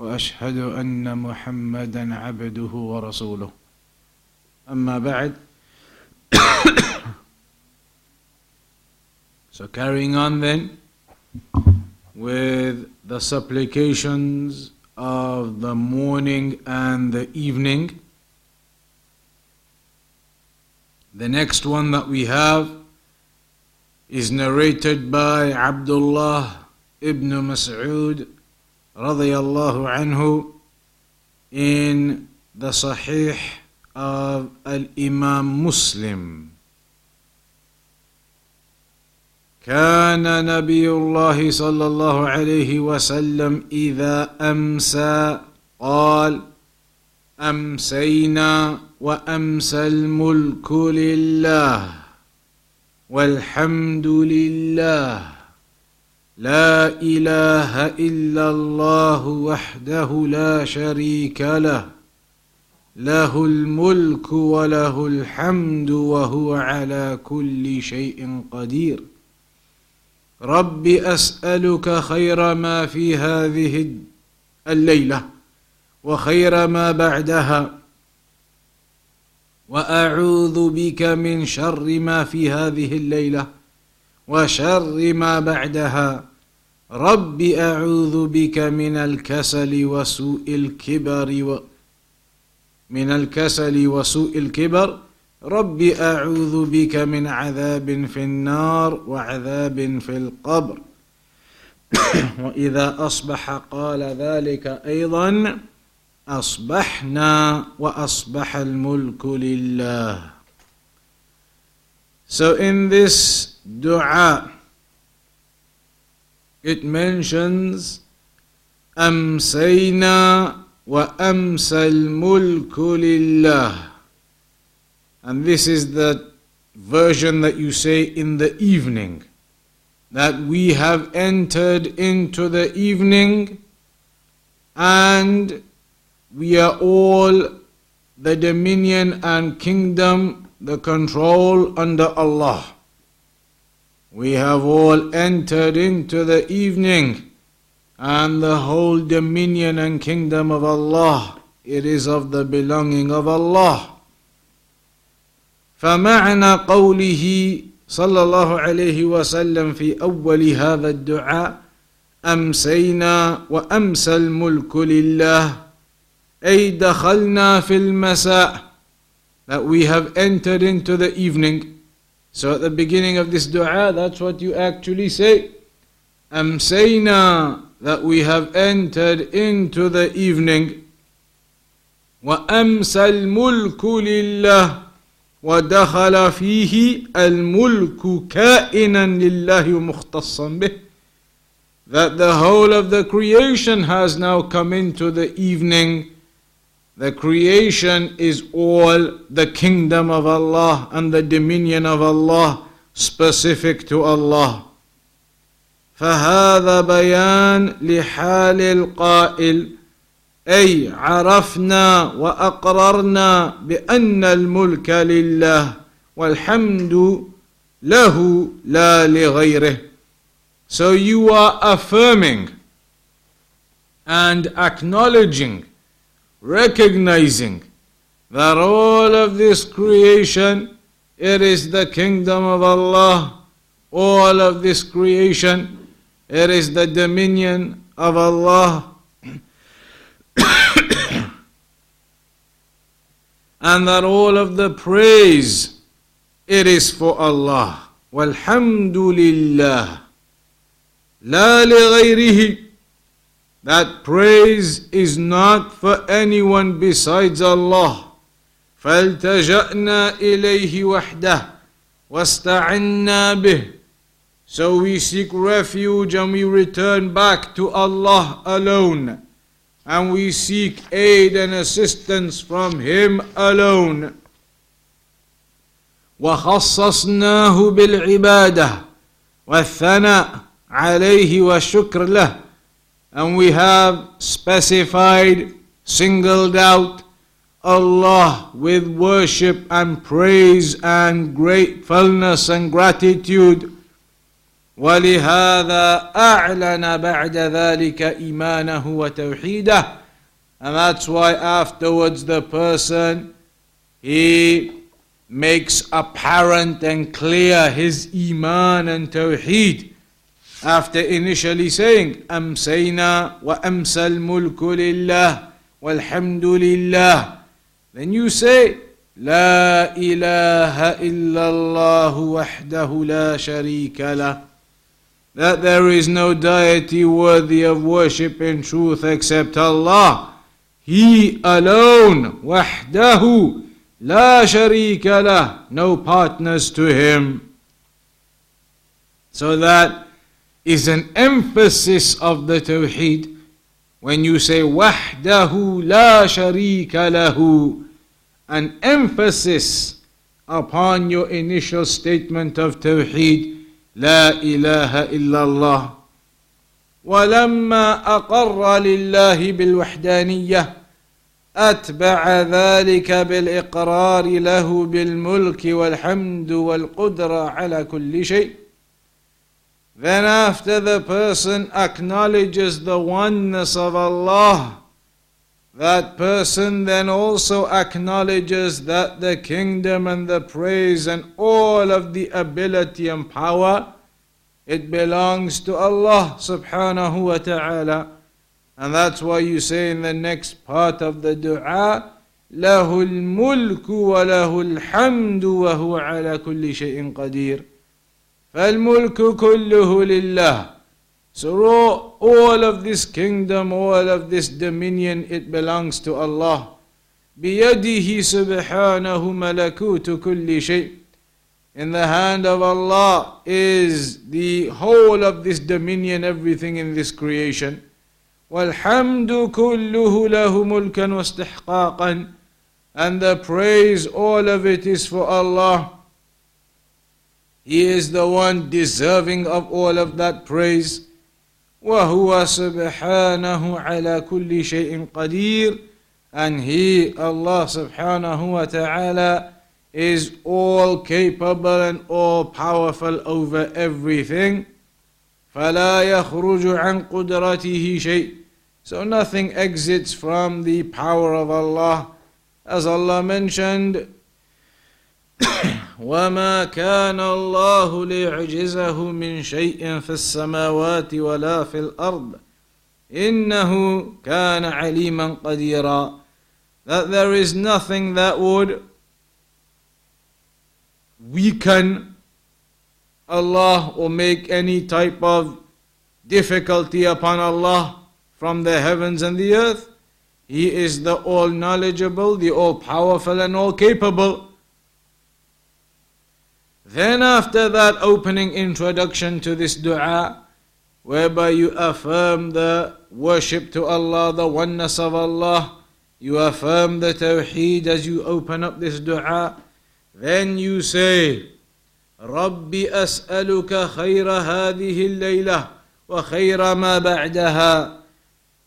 واشهد ان محمدا عبده ورسوله اما بعد so carrying on then with the supplications of the morning and the evening the next one that we have is narrated by Abdullah ibn Mas'ud radiyallahu anhu in the Sahih of Al Imam Muslim. كان نبي الله صلى الله عليه وسلم إذا أمسى قال أمسينا وأمسى الملك لله والحمد لله لا إله إلا الله وحده لا شريك له له الملك وله الحمد وهو على كل شيء قدير. رب أسألك خير ما في هذه الليلة وخير ما بعدها وأعوذ بك من شر ما في هذه الليلة. وشر ما بعدها. رب أعوذ بك من الكسل وسوء الكبر و من الكسل وسوء الكبر. رب أعوذ بك من عذاب في النار وعذاب في القبر. وإذا أصبح قال ذلك أيضا أصبحنا وأصبح الملك لله. So in this dua it mentions أمسينا وأمسى الملك لله and this is the version that you say in the evening that we have entered into the evening and we are all the dominion and kingdom, the control under Allah. We have all entered into the evening, and the whole dominion and kingdom of Allah, it is of the belonging of Allah. فمعنى قوله صلى الله عليه وسلم في أول هذا الدعاء أمسينا وأمسى الملك لله أي دخلنا في المساء that we have entered into the evening. So at the beginning of this dua, that's what you actually say. أمسينا that we have entered into the evening. وأمسى الملك لله ودخل فيه الملك كائنا لله مختصا به that the whole of the creation has now come into the evening the creation is all the kingdom of Allah and the dominion of Allah specific to Allah. فهذا بيان لحال القائل أي عرفنا وأقررنا بأن الملك لله والحمد له لا لغيره. So you are affirming and acknowledging recognizing that all of this creation it is the kingdom of Allah all of this creation it is the dominion of Allah and that all of the praise it is for Allah walhamdulillah la لغيره that praise is not for anyone besides Allah. فالتجأنا إليه وحده واستعنا به. So we seek refuge and we return back to Allah alone. and we seek aid and assistance from Him alone. وخصصناه بالعبادة والثناء عليه والشكر له and we have specified, singled out Allah with worship and praise and gratefulness and gratitude ولهذا أعلن بعد ذلك إيمانه وتوحيده and that's why afterwards the person he makes apparent and clear his iman and tawheed after initially saying أمسينا وأمسى الملك لله والحمد لله then you say لا إله إلا الله وحده لا شريك له that there is no deity worthy of worship in truth except Allah. He alone, وحده, لا شريك له, no partners to him. So that is an emphasis of the Tawheed. When you say وحده لا شريك له, an emphasis upon your initial statement of Tawheed لا اله الا الله ولما اقر لله بالوحدانيه اتبع ذلك بالاقرار له بالملك والحمد والقدره على كل شيء Then after the person acknowledges the oneness of Allah that person then also acknowledges that the kingdom and the praise and all of the ability and power it belongs to Allah subhanahu wa ta'ala and that's why you say in the next part of the dua له الملك وله الحمد وهو على كل شيء قدير فالملك كله لله So all of this kingdom, all of this dominion, it belongs to Allah. بيده سبحانه ملكوت كل شيء. In the hand of Allah is the whole of this dominion, everything in this creation. والحمد كله له ملكا واستحقاقا. And the praise, all of it is for Allah. He is the one deserving of all of that praise. وهو سبحانه على كل شيء قدير and he Allah subhanahu wa ta'ala is all capable and all powerful over everything فلا يخرج عن قدرته شيء so nothing exits from the power of Allah as Allah mentioned وما كان الله ليعجزه من شيء في السماوات ولا في الأرض انه كان عليما قديرا that there is nothing that would weaken Allah or make any type of difficulty upon Allah from the heavens and the earth. He is the all knowledgeable, the all powerful, and all capable. Then, after that opening introduction to this dua, whereby you affirm the worship to Allah, the oneness of Allah, you affirm the Tawheed as you open up this dua, then you say, ربي أسألك خير هذه الليلة وخير ما بعدها.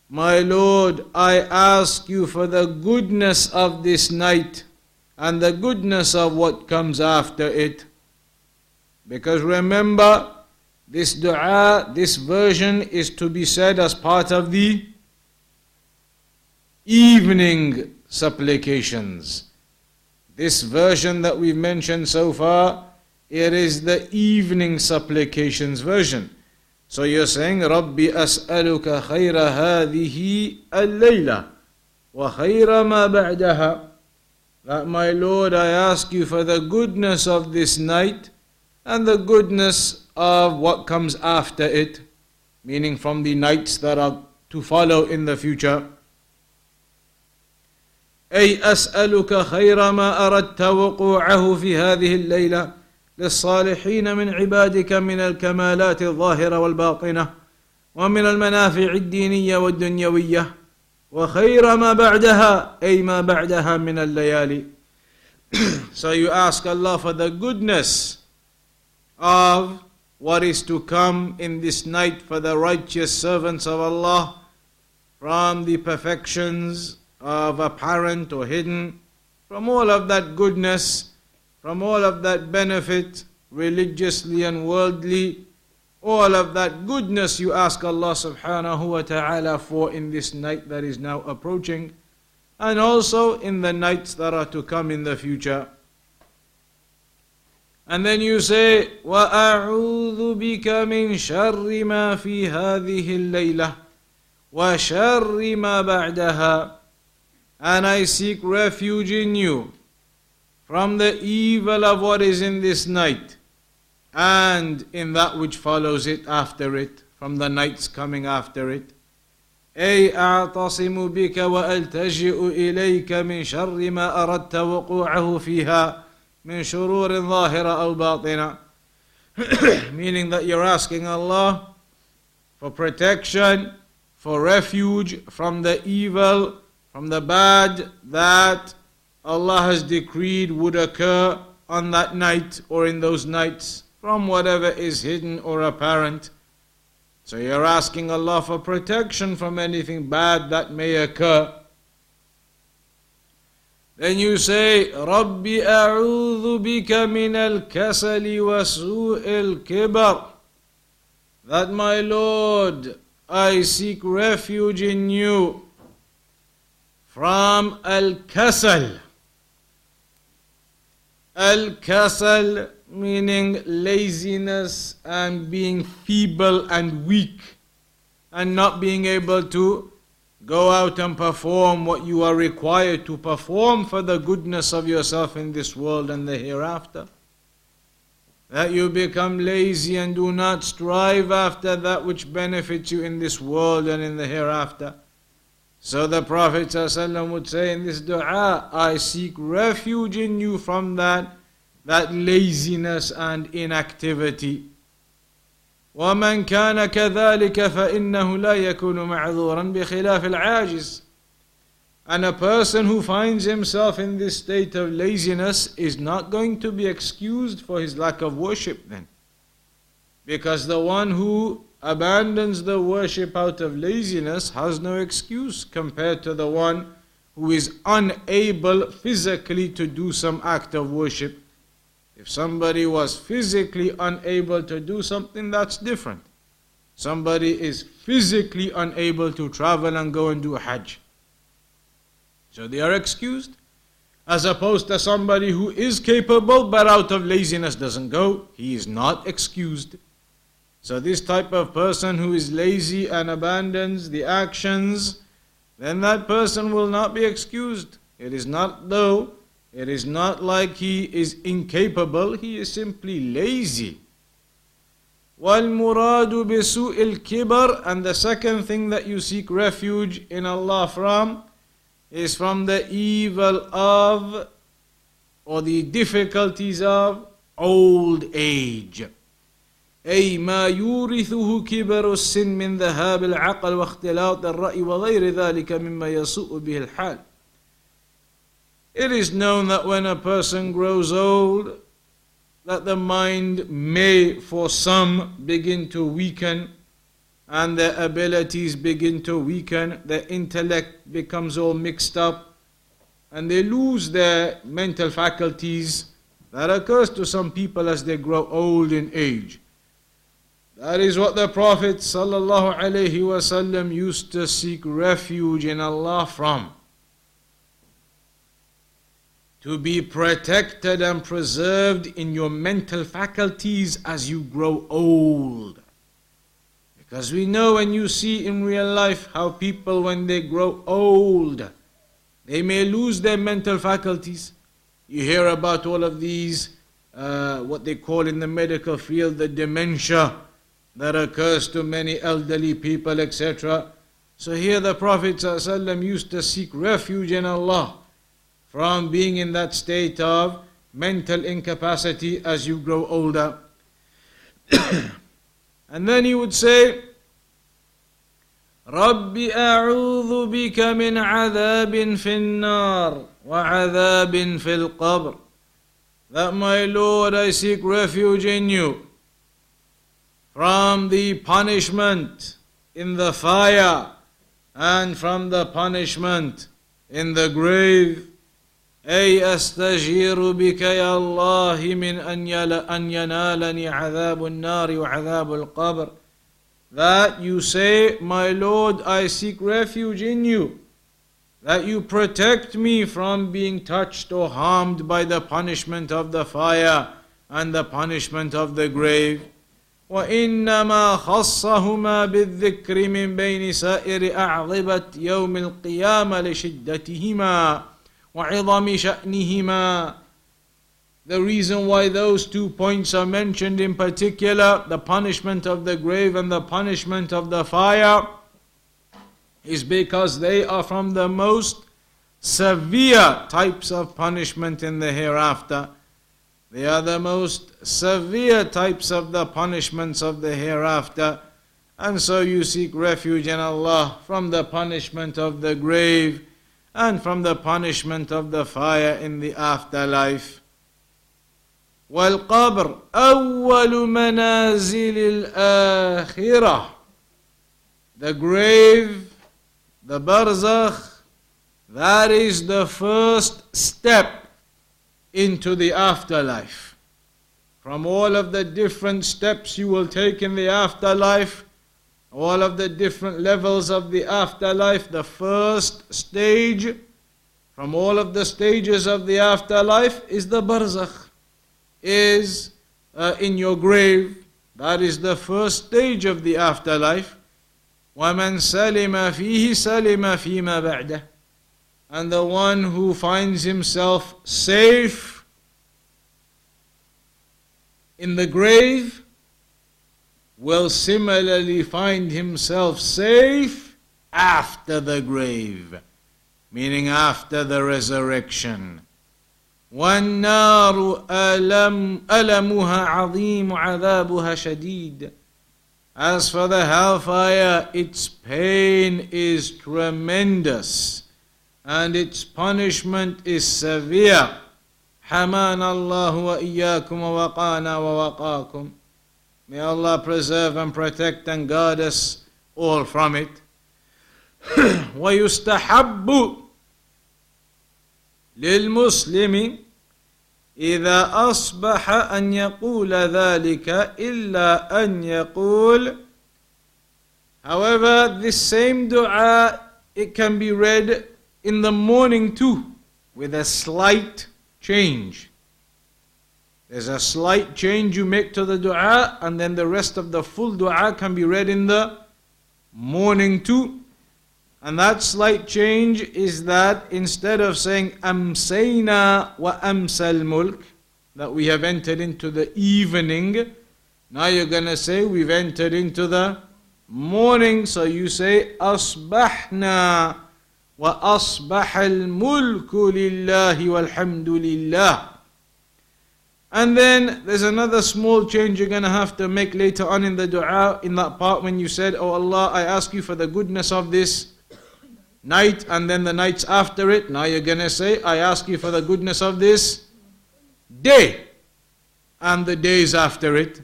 My Lord, I ask you for the goodness of this night and the goodness of what comes after it. Because remember, this dua, this version is to be said as part of the evening supplications. This version that we've mentioned so far, it is the evening supplications version. So you're saying, ربي أسألك خير هذه الليلة وخير ما بعدها. That my Lord, I ask you for the goodness of this night and the goodness of what comes after it, meaning from the nights that are to follow in the future. أي أسألك خير ما أردت وقوعه في هذه الليلة للصالحين من عبادك من الكمالات الظاهرة والباطنة ومن المنافع الدينية والدنيوية وخير ما بعدها أي ما بعدها من الليالي So you ask Allah for the goodness of what is to come in this night for the righteous servants of Allah from the perfections of apparent or hidden, from all of that goodness, from all of that benefit, religiously and worldly, all of that goodness you ask Allah subhanahu wa ta'ala for in this night that is now approaching, and also in the nights that are to come in the future. And then you say, وَأَعُوذُ بِكَ مِنْ شَرِّ مَا فِي هَذِهِ اللَّيْلَةِ وَشَرِّ مَا بَعْدَهَا And I seek refuge in you from the evil of what is in this night and in that which follows it after it, from the nights coming after it. أي أعتصم بك وألتجئ إليك من شر ما أردت وقوعه فيها min shururin zahira aw batina. Meaning that you're asking Allah for protection, for refuge from the evil, from the bad that Allah has decreed would occur on that night or in those nights, from whatever is hidden or apparent. So you're asking Allah for protection from anything bad that may occur. Then you say, Rabbi a'udhu bika min al-kasali wa su'il kibar. That my Lord, I seek refuge in you from al-kasal. Al-kasal meaning laziness and being feeble and weak and not being able to Go out and perform what you are required to perform for the goodness of yourself in this world and the hereafter. That you become lazy and do not strive after that which benefits you in this world and in the hereafter. So the Prophet ﷺ would say in this dua, I seek refuge in you from that, that laziness and inactivity. ومن كان كذلك فإنه لا يكون معذورا بخلاف العاجز And a person who finds himself in this state of laziness is not going to be excused for his lack of worship then. Because the one who abandons the worship out of laziness has no excuse compared to the one who is unable physically to do some act of worship if somebody was physically unable to do something, that's different. Somebody is physically unable to travel and go and do a Hajj. So they are excused. As opposed to somebody who is capable but out of laziness doesn't go, he is not excused. So, this type of person who is lazy and abandons the actions, then that person will not be excused. It is not though it is not like he is incapable, he is simply lazy. وَالْمُرَادُ بِسُوءِ الْكِبَرِ And the second thing that you seek refuge in Allah from is from the evil of or the difficulties of old age. أي ما يورثه كبر السن من ذهاب العقل واختلاط الرأي وغير ذلك مما يسوء به الحال. It is known that when a person grows old, that the mind may, for some, begin to weaken and their abilities begin to weaken, their intellect becomes all mixed up, and they lose their mental faculties. That occurs to some people as they grow old in age. That is what the Prophet ﷺ used to seek refuge in Allah from to be protected and preserved in your mental faculties as you grow old. Because we know and you see in real life how people, when they grow old, they may lose their mental faculties. You hear about all of these, uh, what they call in the medical field, the dementia that occurs to many elderly people, etc. So here the Prophet ﷺ used to seek refuge in Allah from being in that state of mental incapacity as you grow older. and then he would say, رب أعوذ بك من عذاب في النار وعذاب في القبر That my Lord I seek refuge in you from the punishment in the fire and from the punishment in the grave أي أستجير بك يا الله من أن ينالني عذاب النار وعذاب القبر that you say, My Lord, I seek refuge in you, that you protect me from being touched or harmed by the punishment of the fire and the punishment of the grave. وإنما خصهما بالذكر من بين سائر أعظبة يوم القيامة لشدتهما وعظم شأنهما the reason why those two points are mentioned in particular, the punishment of the grave and the punishment of the fire, is because they are from the most severe types of punishment in the hereafter. They are the most severe types of the punishments of the hereafter. And so you seek refuge in Allah from the punishment of the grave and from the punishment of the fire in the afterlife. والقبر أول منازل الآخرة The grave, the barzakh, that is the first step into the afterlife. From all of the different steps you will take in the afterlife, all of the different levels of the afterlife, the first stage from all of the stages of the afterlife is the barzakh is uh, in your grave. That is the first stage of the afterlife. وَمَنْ سَلِمَ فِيهِ سَلِمَ فِيمَا بَعْدَهُ And the one who finds himself safe in the grave will similarly find himself safe after the grave, meaning after the resurrection. والنار ألم ألمها عظيم عذابها شديد As for the hellfire, its pain is tremendous and its punishment is severe. حمانا الله وإياكم ووقانا ووقاكم. May Allah preserve and protect and guard us all from it. ويستحب للمسلم إذا أصبح أن يقول ذلك إلا أن يقول However, this same dua, it can be read in the morning too, with a slight change. There's a slight change you make to the dua, and then the rest of the full dua can be read in the morning too. And that slight change is that instead of saying Amsayna wa Amsal Mulk, that we have entered into the evening, now you're to say we've entered into the morning. So you say Asbahna wa asbah al mulku lillahi walhamdulillah. And then there's another small change you're going to have to make later on in the dua, in that part when you said, Oh Allah, I ask you for the goodness of this night and then the nights after it. Now you're going to say, I ask you for the goodness of this day and the days after it.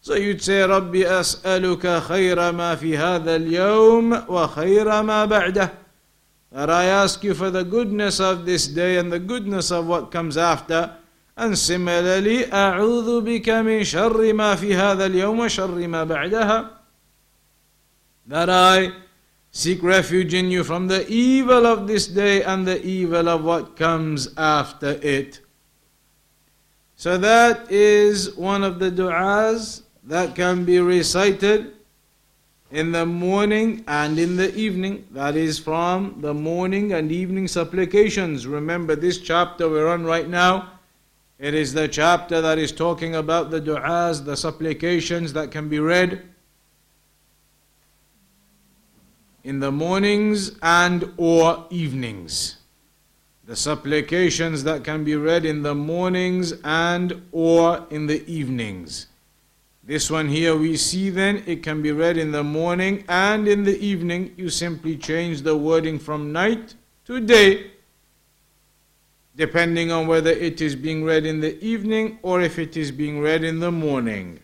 So you'd say, ربي أسألك خير ما في هذا اليوم وخير ما بعده. That I ask you for the goodness of this day and the goodness of what comes after. And similarly, أعوذ بك من شر ما في هذا اليوم وشر ما بعدها. That I Seek refuge in you from the evil of this day and the evil of what comes after it. So that is one of the du'as that can be recited in the morning and in the evening. That is from the morning and evening supplications. Remember this chapter we're on right now. it is the chapter that is talking about the du'as, the supplications that can be read in the mornings and or evenings. The supplications that can be read in the mornings and or in the evenings. This one here we see then it can be read in the morning and in the evening. You simply change the wording from night to day, depending on whether it is being read in the evening or if it is being read in the morning.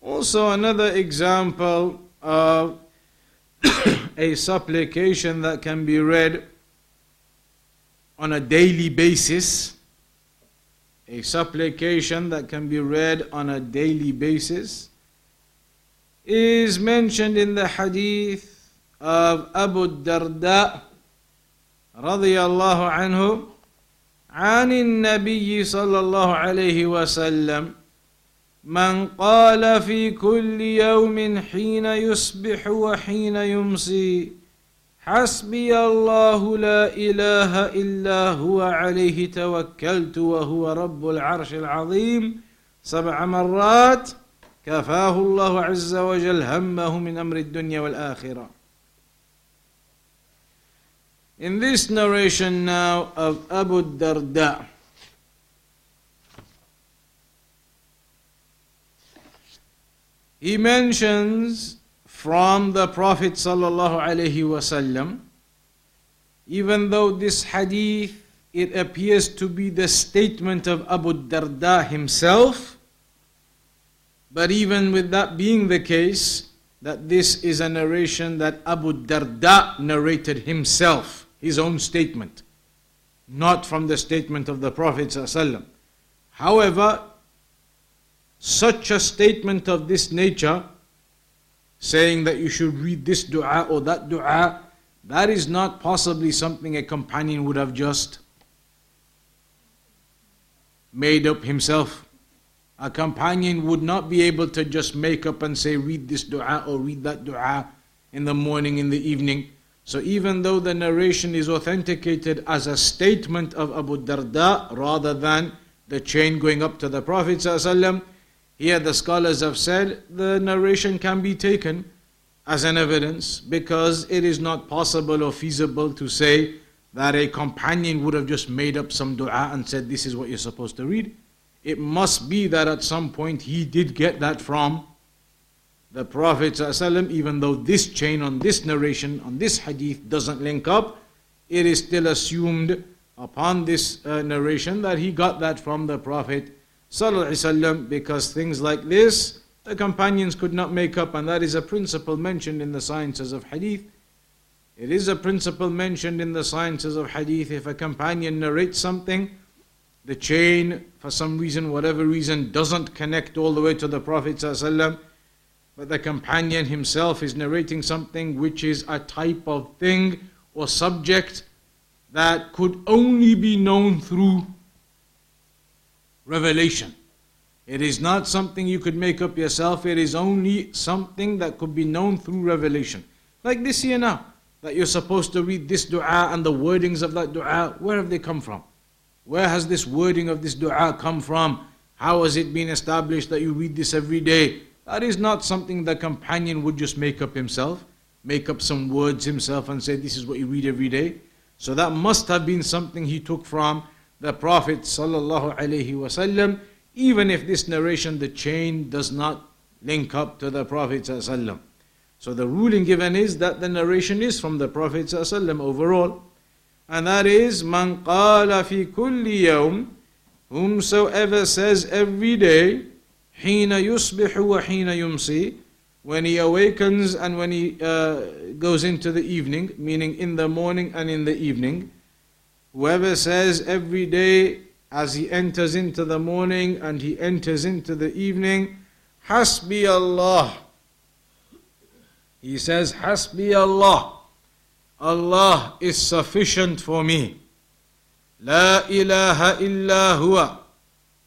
Also, another example of a supplication that can be read on a daily basis a supplication that can be read on a daily basis is mentioned in the hadith of Abu Darda رضي الله عنه عن النبي صلى الله عليه وسلم من قال في كل يوم حين يصبح وحين يمسي حسبي الله لا إله إلا هو عليه توكلت وهو رب العرش العظيم سبع مرات كفاه الله عز وجل همه من أمر الدنيا والآخرة. In this narration now of Abu Darda, he mentions from the Prophet sallallahu even though this hadith it appears to be the statement of Abu Darda himself, but even with that being the case, that this is a narration that Abu Darda narrated himself, his own statement, not from the statement of the Prophet. However, such a statement of this nature saying that you should read this dua or that dua, that is not possibly something a companion would have just made up himself. A companion would not be able to just make up and say, read this dua or read that dua in the morning, in the evening. So even though the narration is authenticated as a statement of Abu Darda rather than the chain going up to the Prophet ﷺ, here the scholars have said the narration can be taken as an evidence because it is not possible or feasible to say that a companion would have just made up some dua and said this is what you're supposed to read. It must be that at some point he did get that from the Prophet ﷺ, even though this chain on this narration, on this hadith doesn't link up, it is still assumed upon this uh, narration that he got that from the Prophet وسلم, because things like this the companions could not make up, and that is a principle mentioned in the sciences of hadith. It is a principle mentioned in the sciences of hadith. If a companion narrates something, the chain, for some reason, whatever reason, doesn't connect all the way to the Prophet, ﷺ, but the companion himself is narrating something which is a type of thing or subject that could only be known through revelation. It is not something you could make up yourself, it is only something that could be known through revelation. Like this here now, that you're supposed to read this dua and the wordings of that dua, where have they come from? Where has this wording of this dua come from? How has it been established that you read this every day? That is not something the companion would just make up himself, make up some words himself and say, This is what you read every day. So that must have been something he took from the Prophet wasallam, even if this narration, the chain does not link up to the Prophet. So the ruling given is that the narration is from the Prophet overall, and that is man qala fi kulli yawm, whomsoever says every day, yusbihu wa hina yumsi, when he awakens and when he uh, goes into the evening, meaning in the morning and in the evening. Whoever says every day as he enters into the morning and he enters into the evening, Hasbi Allah. He says, Hasbi Allah. Allah is sufficient for me. La ilaha illa huwa.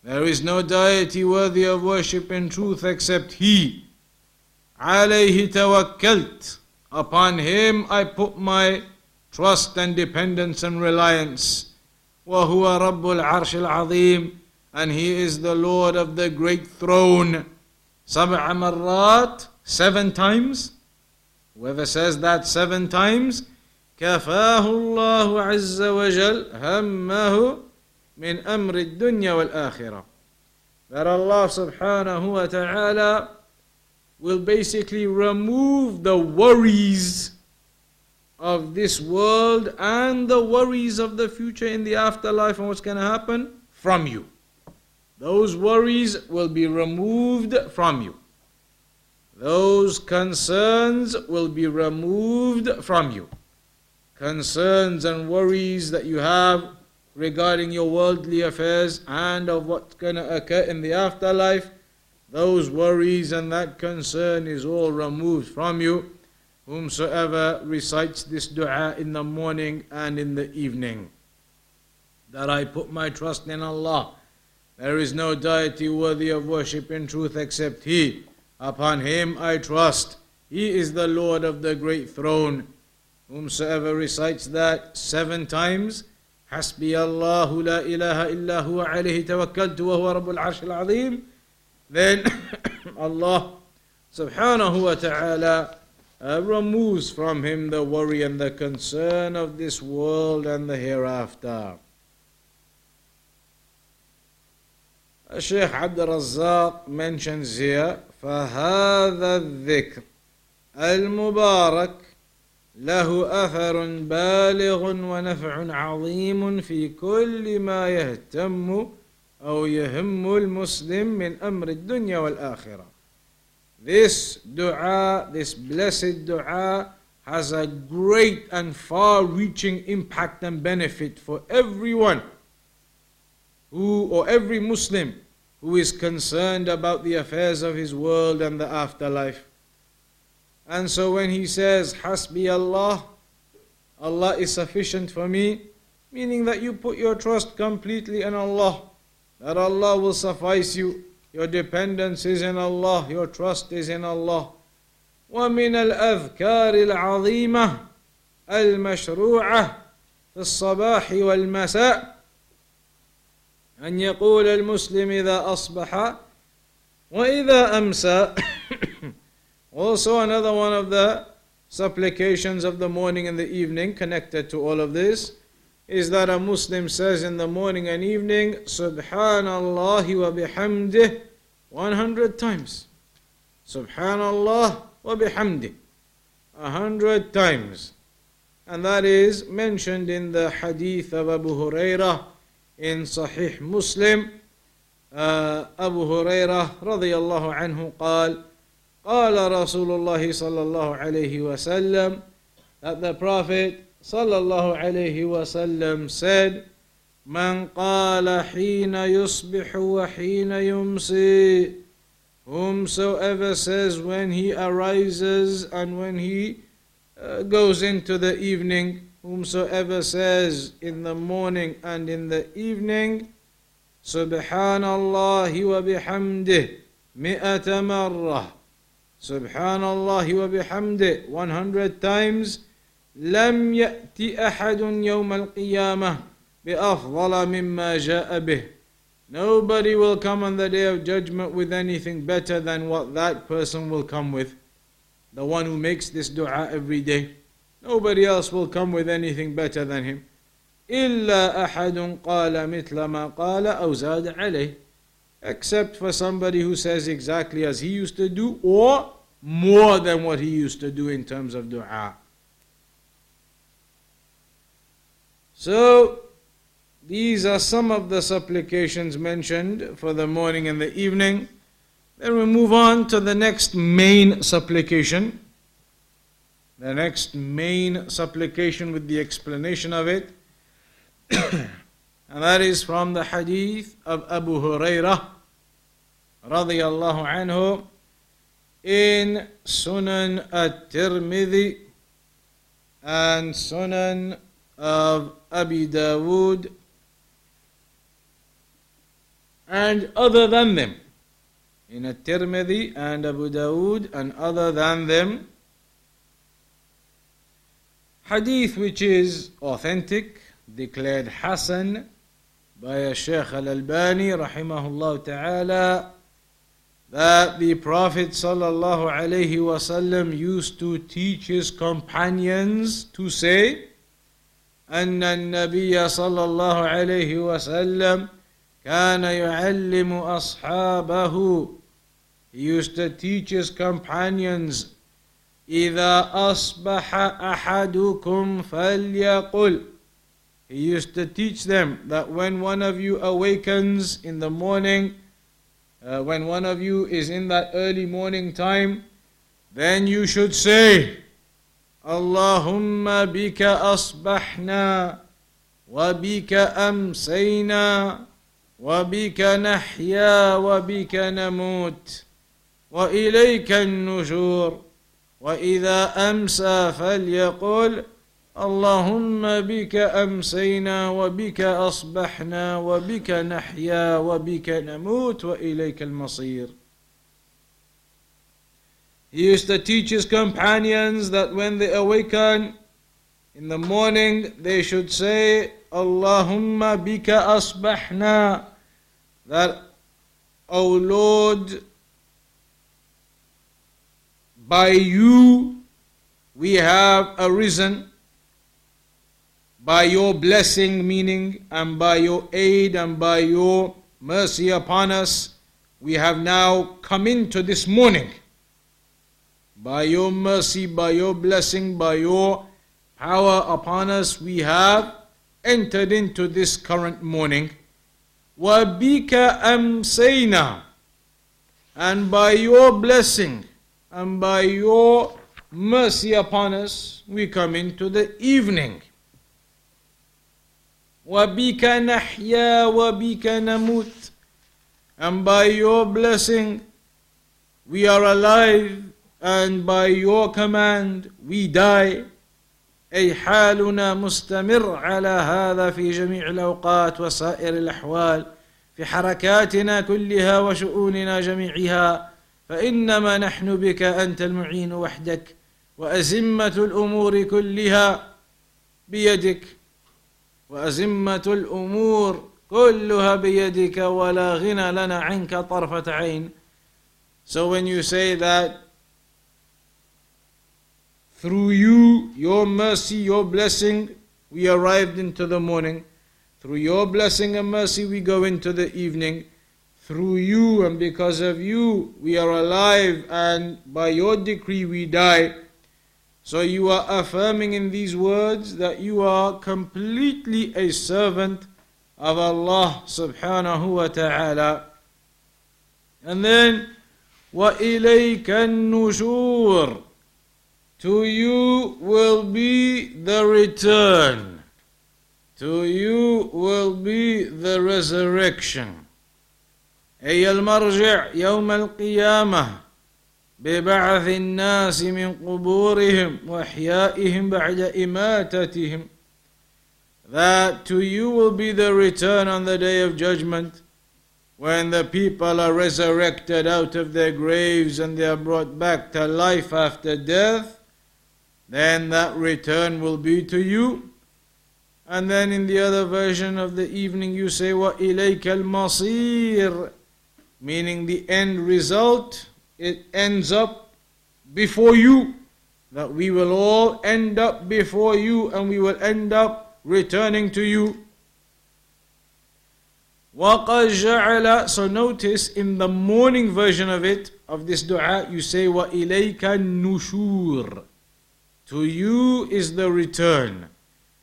There is no deity worthy of worship in truth except He. Alayhi tawakkalt. Upon Him I put my trust and dependence and reliance. وهو رب العرش العظيم and he is the Lord of the great throne. سبع مرات seven times. Whoever says that seven times كفاه الله عز وجل همه min emri dunya wal akhirah, That Allah subhanahu wa ta'ala will basically remove the worries of this world and the worries of the future in the afterlife and what's going to happen from you. Those worries will be removed from you. Those concerns will be removed from you. Concerns and worries that you have regarding your worldly affairs and of what's going to occur in the afterlife, those worries and that concern is all removed from you. Whomsoever recites this dua in the morning and in the evening, that I put my trust in Allah there is no deity worthy of worship in truth except He. Upon Him I trust. He is the Lord of the great throne. Whomsoever recites that seven times, حسبي الله لا إله إلا هو عليه توكلت وهو رب العرش العظيم then Allah ta'ala uh, removes from him the worry and the concern of this world and the hereafter. الشيخ عبد الرزاق mentions here فهذا الذكر المبارك له أثر بالغ ونفع عظيم في كل ما يهتم أو يهم المسلم من أمر الدنيا والآخرة. This dua, this blessed dua has a great and far-reaching impact and benefit for everyone who, or every Muslim who is concerned about the affairs of his world and the afterlife. And so when he says, Hasbi Allah, Allah is sufficient for me, meaning that you put your trust completely in Allah, that Allah will suffice you, your dependence is in Allah, your trust is in Allah. ومن الأذكار العظيمة المشروعة في الصباح والمساء أن يقول المسلم إذا أصبح وإذا أمسى Also another one of the supplications of the morning and the evening connected to all of this is that a Muslim says in the morning and evening Subhanallah wa bihamdih 100 times. Subhanallah wa bihamdih. A hundred times. And that is mentioned in the hadith of Abu Hurairah in Sahih Muslim uh, Abu Hurairah رضي الله عنه قال قال رسول الله صلى الله عليه وسلم that the Prophet صلى الله عليه وسلم said من قال حين يصبح وحين يمسي whomsoever says when he arises and when he uh, goes into the evening whomsoever says in the morning and in the evening Subhanallah wa bihamdih mi'ata marrah Subhanallah wa bihamdih 100 times لم يأتي أحد يوم القيامة بأفضل مما جاء به Nobody will come on the day of judgment with anything better than what that person will come with. The one who makes this dua every day. Nobody else will come with anything better than him. إلا أحد قال مثل ما قال أو زاد عليه except for somebody who says exactly as he used to do or more than what he used to do in terms of dua. So, these are some of the supplications mentioned for the morning and the evening. Then we move on to the next main supplication the next main supplication with the explanation of it. and that is from the hadith of Abu Hurairah radiyallahu anhu in Sunan at-Tirmidhi and Sunan of Abi Dawood and other than them. In at-Tirmidhi and Abu Dawood and other than them Hadith which is authentic, declared Hasan by Shaykh Al Albani, rahimahullah ta'ala, that the Prophet sallallahu alaihi wasallam used to teach his companions to say, أن النبي صلى الله عليه وسلم كان يعلم أصحابه He used to teach his companions إذا أصبح أحدكم فليقل he used to teach them that when one of you awakens in the morning, uh, when one of you is in that early morning time, then you should say, Allahumma bika asbahna, wa bika amsayna, wa bika nahya, wa bika namut, wa ilayka an-nushur, wa idha amsa falyaqul, اللهم بك امسينا وبك اصبحنا وبك نحيا وبك نموت واليك المصير He used to teach his companions that when they awaken in the morning they should say Allahumma bika asbahna that O Lord by you we have arisen by your blessing, meaning, and by your aid and by your mercy upon us, we have now come into this morning. By your mercy, by your blessing, by your power upon us, we have entered into this current morning. وَبِكَ أَمْسَيْنَا And by your blessing and by your mercy upon us, we come into the evening. وَبِكَ نَحْيَا وَبِكَ نَمُوتُ. And by your blessing we are alive and by your command we die. أي حالنا مستمر على هذا في جميع الأوقات وسائر الأحوال في حركاتنا كلها وشؤوننا جميعها. فإنما نحن بك أنت المعين وحدك وأزمة الأمور كلها بيدك. وأزمة الأمور كلها بيدك ولا غنى لنا عنك طرفة عين So when you say that through you, your mercy, your blessing, we arrived into the morning. Through your blessing and mercy, we go into the evening. Through you and because of you, we are alive, and by your decree, we die. So you are affirming in these words that you are completely a servant of Allah subhanahu wa ta'ala. And then, وَإِلَيْكَ النُّشُورِ To you will be the return. To you will be the resurrection. أي المرجع يوم القيامة ببعث الناس من قبورهم واحيائهم بعد اماتتهم that to you will be the return on the day of judgment when the people are resurrected out of their graves and they are brought back to life after death then that return will be to you and then in the other version of the evening you say wa ilayka al-masir meaning the end result it ends up before you. That we will all end up before you and we will end up returning to you. وَقَدْ جَعَلَ So notice in the morning version of it, of this dua, you say وَإِلَيْكَ النُّشُورِ To you is the return.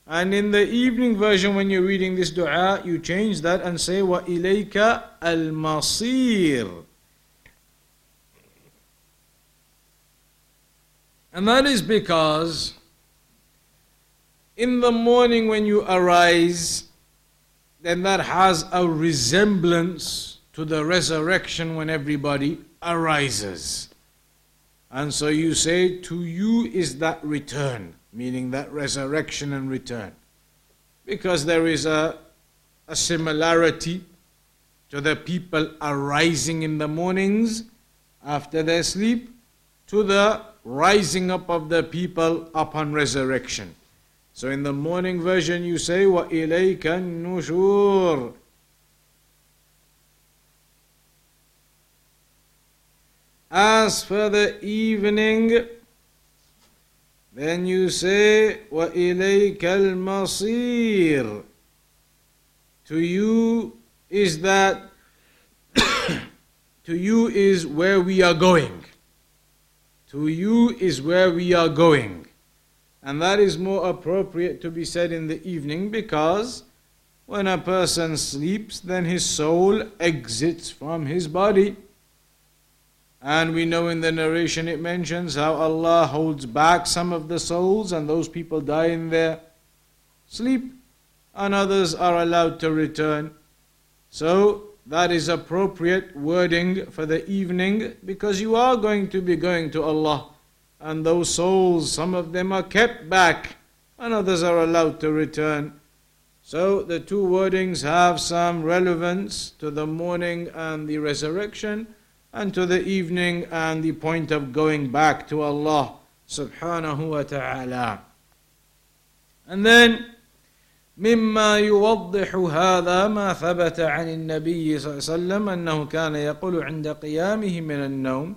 And in the evening version, when you're reading this dua, you change that and say وَإِلَيْكَ الْمَصِيرِ And that is because in the morning when you arise, then that has a resemblance to the resurrection when everybody arises. And so you say, To you is that return, meaning that resurrection and return. Because there is a, a similarity to the people arising in the mornings after their sleep to the rising up of the people upon resurrection. So in the morning version you say, وَإِلَيْكَ النُّشُورِ As for the evening, then you say, وَإِلَيْكَ الْمَصِيرُ To you is that, to you is where we are going. To you is where we are going. And that is more appropriate to be said in the evening because when a person sleeps, then his soul exits from his body. And we know in the narration it mentions how Allah holds back some of the souls, and those people die in their sleep, and others are allowed to return. So, that is appropriate wording for the evening because you are going to be going to Allah. And those souls, some of them are kept back, and others are allowed to return. So the two wordings have some relevance to the morning and the resurrection, and to the evening and the point of going back to Allah subhanahu wa ta'ala. And then مما يوضح هذا ما ثبت عن النبي صلى الله عليه وسلم أنه كان يقول عند قيامه من النوم.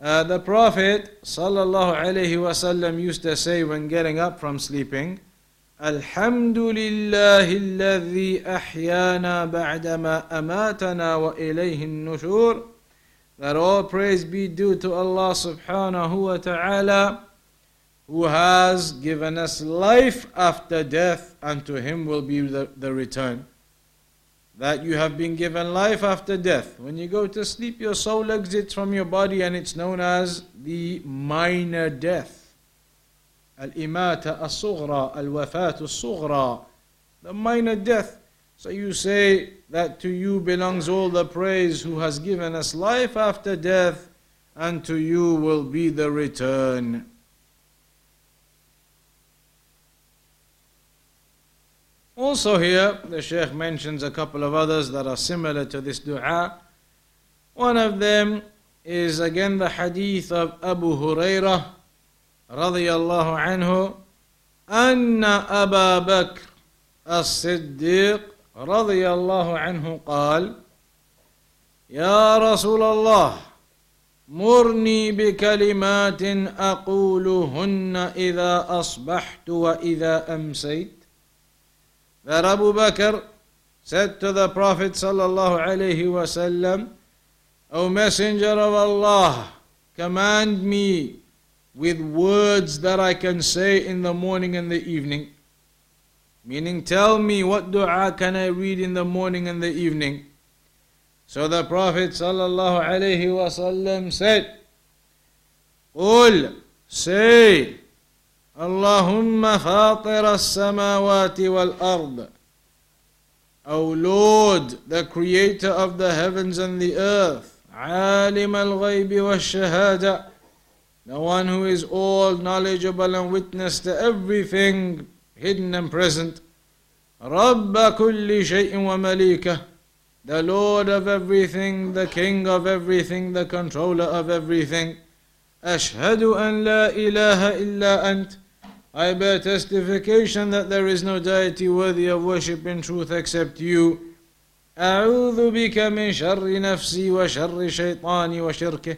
Uh, the Prophet صلى الله عليه وسلم used to say when getting up from sleeping الحمد لله الذي أحيانا بعدما أماتنا وإليه النشور That all praise be due to Allah subhanahu wa ta'ala. who has given us life after death, unto him will be the, the return. That you have been given life after death. When you go to sleep, your soul exits from your body and it's known as the minor death. Al imata as sughra, al wafat as sughra, the minor death. So you say that to you belongs all the praise who has given us life after death, and to you will be the return. Also here, the Shaykh mentions a couple of others that are similar to this dua. One of them is again the hadith of Abu Hurairah رضي الله عنه أن أبا بكر الصديق رضي الله عنه قال يا رسول الله مرني بكلمات أقولهن إذا أصبحت وإذا أمسيت that Abu Bakr said to the Prophet sallallahu wasallam, O Messenger of Allah, command me with words that I can say in the morning and the evening. Meaning, tell me what dua can I read in the morning and the evening. So the Prophet sallallahu wasallam said, قل say اللهم فاطر السماوات والأرض O Lord, the creator of the heavens and the earth, عالم الغيب والشهاده the one who is all knowledgeable and witness to everything hidden and present. رب كل شيء ومليكه the Lord of everything, the King of everything, the controller of everything. أشهد أن لا إله إلا أنت I bear testification that there is no deity worthy of worship in truth except you. أعوذ بك من شر نفسي وشر شيطاني وشركه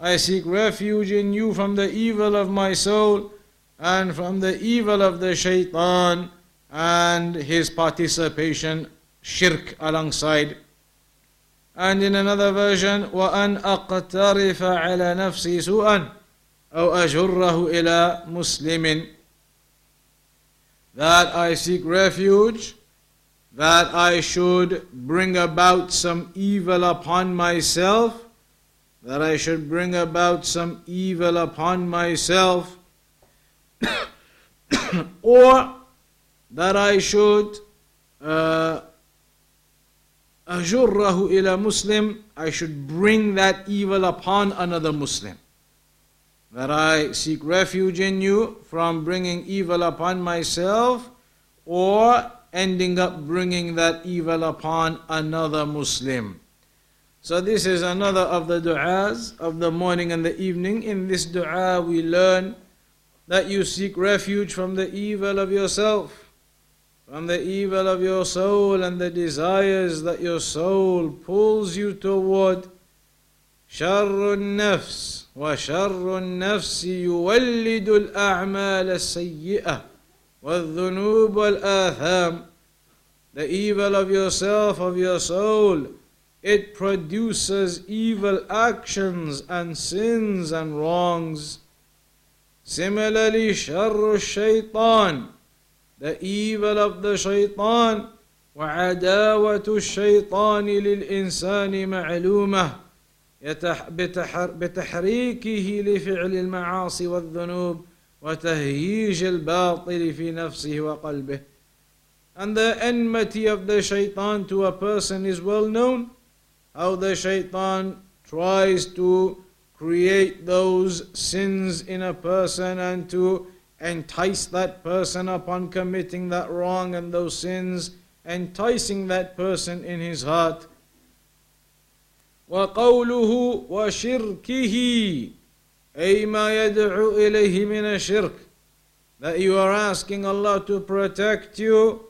I seek refuge in you from the evil of my soul and from the evil of the shaitan and his participation, shirk alongside. And in another version, وأن أقترف على نفسي سوءا أو أجره إلى مسلم that I seek refuge, that I should bring about some evil upon myself, that I should bring about some evil upon myself, or that I should uh, ajurrahu ila Muslim, I should bring that evil upon another Muslim. That I seek refuge in you from bringing evil upon myself or ending up bringing that evil upon another Muslim. So this is another of the du'as of the morning and the evening. In this du'a we learn that you seek refuge from the evil of yourself, from the evil of your soul and the desires that your soul pulls you toward. شر النفس وشر النفس يولد الأعمال السيئة والذنوب والآثام The evil of yourself, of your soul, it produces evil actions and sins and wrongs. Similarly, شر الشيطان, the evil of the shaitan, وعداوة الشيطان للإنسان معلومة بتحريكه لفعل المعاصي والذنوب وتهييج الباطل في نفسه وقلبه and the enmity of the shaitan to a person is well known how the shaitan tries to create those sins in a person and to entice that person upon committing that wrong and those sins enticing that person in his heart وقوله وشركه أي ما يدعو إليه من الشرك that you are asking Allah to protect you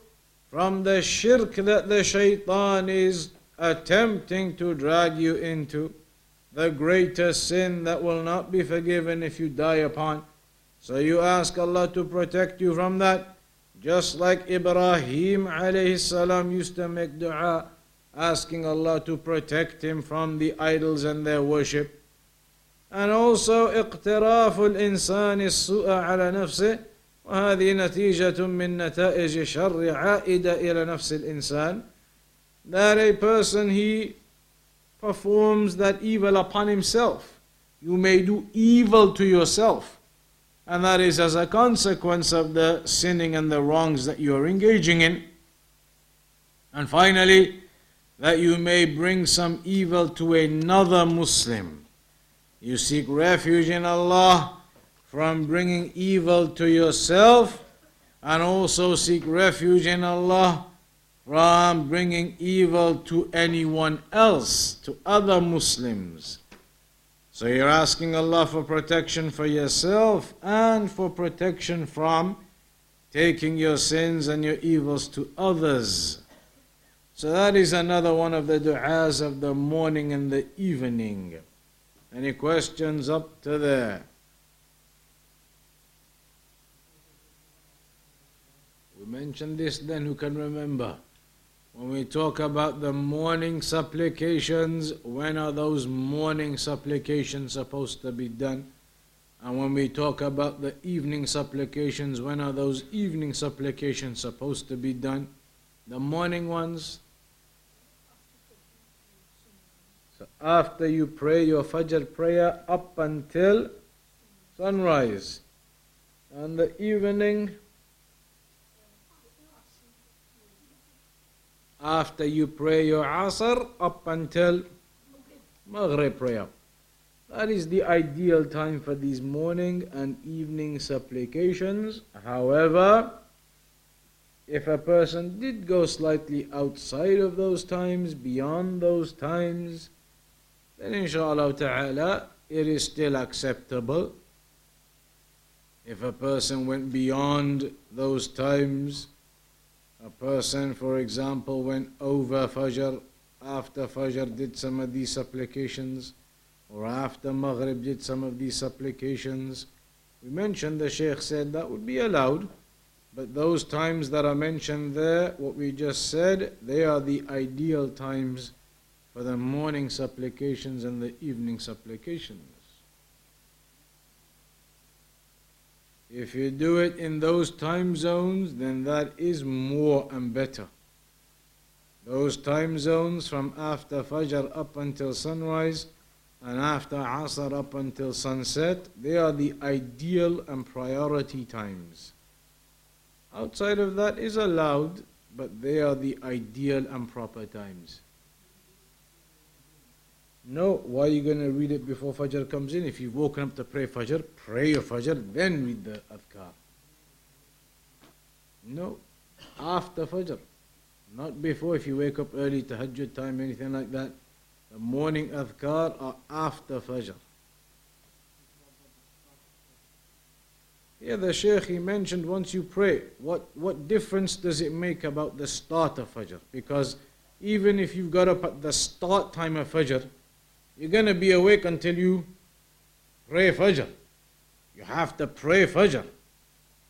from the shirk that the shaitan is attempting to drag you into, the greatest sin that will not be forgiven if you die upon. So you ask Allah to protect you from that, just like Ibrahim alayhi salam used to make dua asking Allah to protect him from the idols and their worship. And also اقتراف الإنسان السوء على نفسه وهذه نتيجة من نتائج شر عائدة إلى نفس الإنسان that a person he performs that evil upon himself. You may do evil to yourself. And that is as a consequence of the sinning and the wrongs that you are engaging in. And finally, that you may bring some evil to another Muslim. You seek refuge in Allah from bringing evil to yourself and also seek refuge in Allah from bringing evil to anyone else, to other Muslims. So you're asking Allah for protection for yourself and for protection from taking your sins and your evils to others. So that is another one of the du'as of the morning and the evening. Any questions up to there? We mentioned this then, who can remember? When we talk about the morning supplications, when are those morning supplications supposed to be done? And when we talk about the evening supplications, when are those evening supplications supposed to be done? The morning ones, So after you pray your Fajr prayer up until sunrise. And the evening, after you pray your Asr up until Maghrib prayer. That is the ideal time for these morning and evening supplications. However, if a person did go slightly outside of those times, beyond those times, then inshallah ta'ala it is still acceptable. If a person went beyond those times, a person, for example, went over Fajr, after Fajr did some of these supplications, or after Maghrib did some of these supplications, we mentioned the Shaykh said that would be allowed. But those times that are mentioned there, what we just said, they are the ideal times for the morning supplications and the evening supplications. If you do it in those time zones, then that is more and better. Those time zones from after Fajr up until sunrise and after Asr up until sunset, they are the ideal and priority times. Outside of that is allowed, but they are the ideal and proper times. No, why are you going to read it before Fajr comes in? If you've woken up to pray Fajr, pray your Fajr, then read the Adhkar. No, after Fajr. Not before if you wake up early, tahajjud time, anything like that. The morning Adhkar are after Fajr. Yeah, the Shaykh he mentioned once you pray, what, what difference does it make about the start of Fajr? Because even if you've got up at the start time of Fajr, You're going to be awake until you pray Fajr. You have to pray Fajr.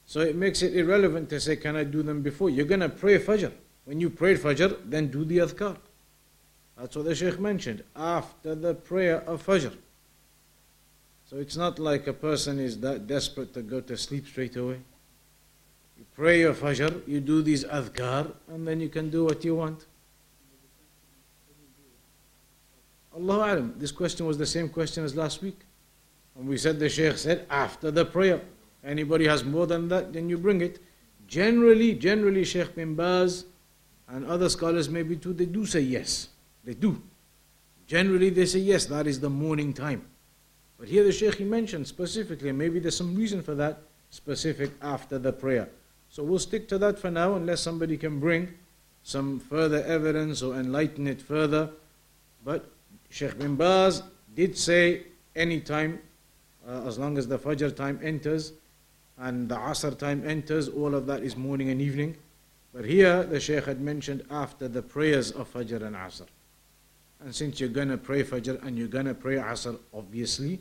So it makes it irrelevant to say, Can I do them before? You're going to pray Fajr. When you pray Fajr, then do the adhkar. That's what the Shaykh mentioned. After the prayer of Fajr. So it's not like a person is that desperate to go to sleep straight away. You pray your Fajr, you do these adhkar, and then you can do what you want. Allah Alam. This question was the same question as last week. And we said the Shaykh said after the prayer. Anybody has more than that, then you bring it. Generally, generally, Shaykh bin Baz and other scholars maybe too, they do say yes. They do. Generally, they say yes, that is the morning time. But here the Shaykh he mentioned specifically, maybe there's some reason for that, specific after the prayer. So we'll stick to that for now, unless somebody can bring some further evidence or enlighten it further. But Sheikh bin Baz did say any time, uh, as long as the Fajr time enters and the Asr time enters, all of that is morning and evening. But here the Shaykh had mentioned after the prayers of Fajr and Asr. And since you're going to pray Fajr and you're going to pray Asr, obviously,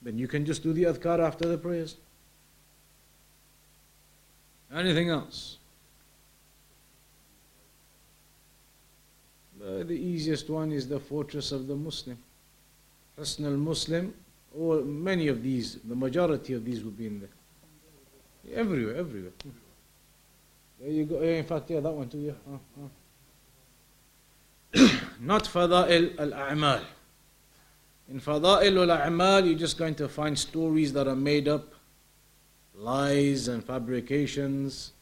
then you can just do the adhkar after the prayers. Anything else? Uh, the easiest one is the fortress of the Muslim. Husn al Muslim, or many of these, the majority of these will be in there. Everywhere, everywhere. There you go. In fact, yeah, that one too, yeah. Uh, uh. Not fada'il al-a'mal. In fada'il al-a'mal, you're just going to find stories that are made up, lies and fabrications,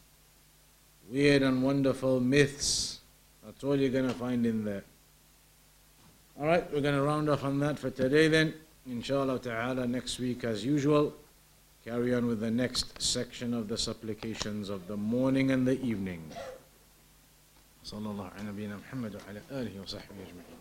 weird and wonderful myths, that's all you're going to find in there. All right, we're going to round off on that for today then. Inshallah ta'ala, next week as usual, carry on with the next section of the supplications of the morning and the evening. صلى الله على نبينا محمد وعلى آله وصحبه أجمعين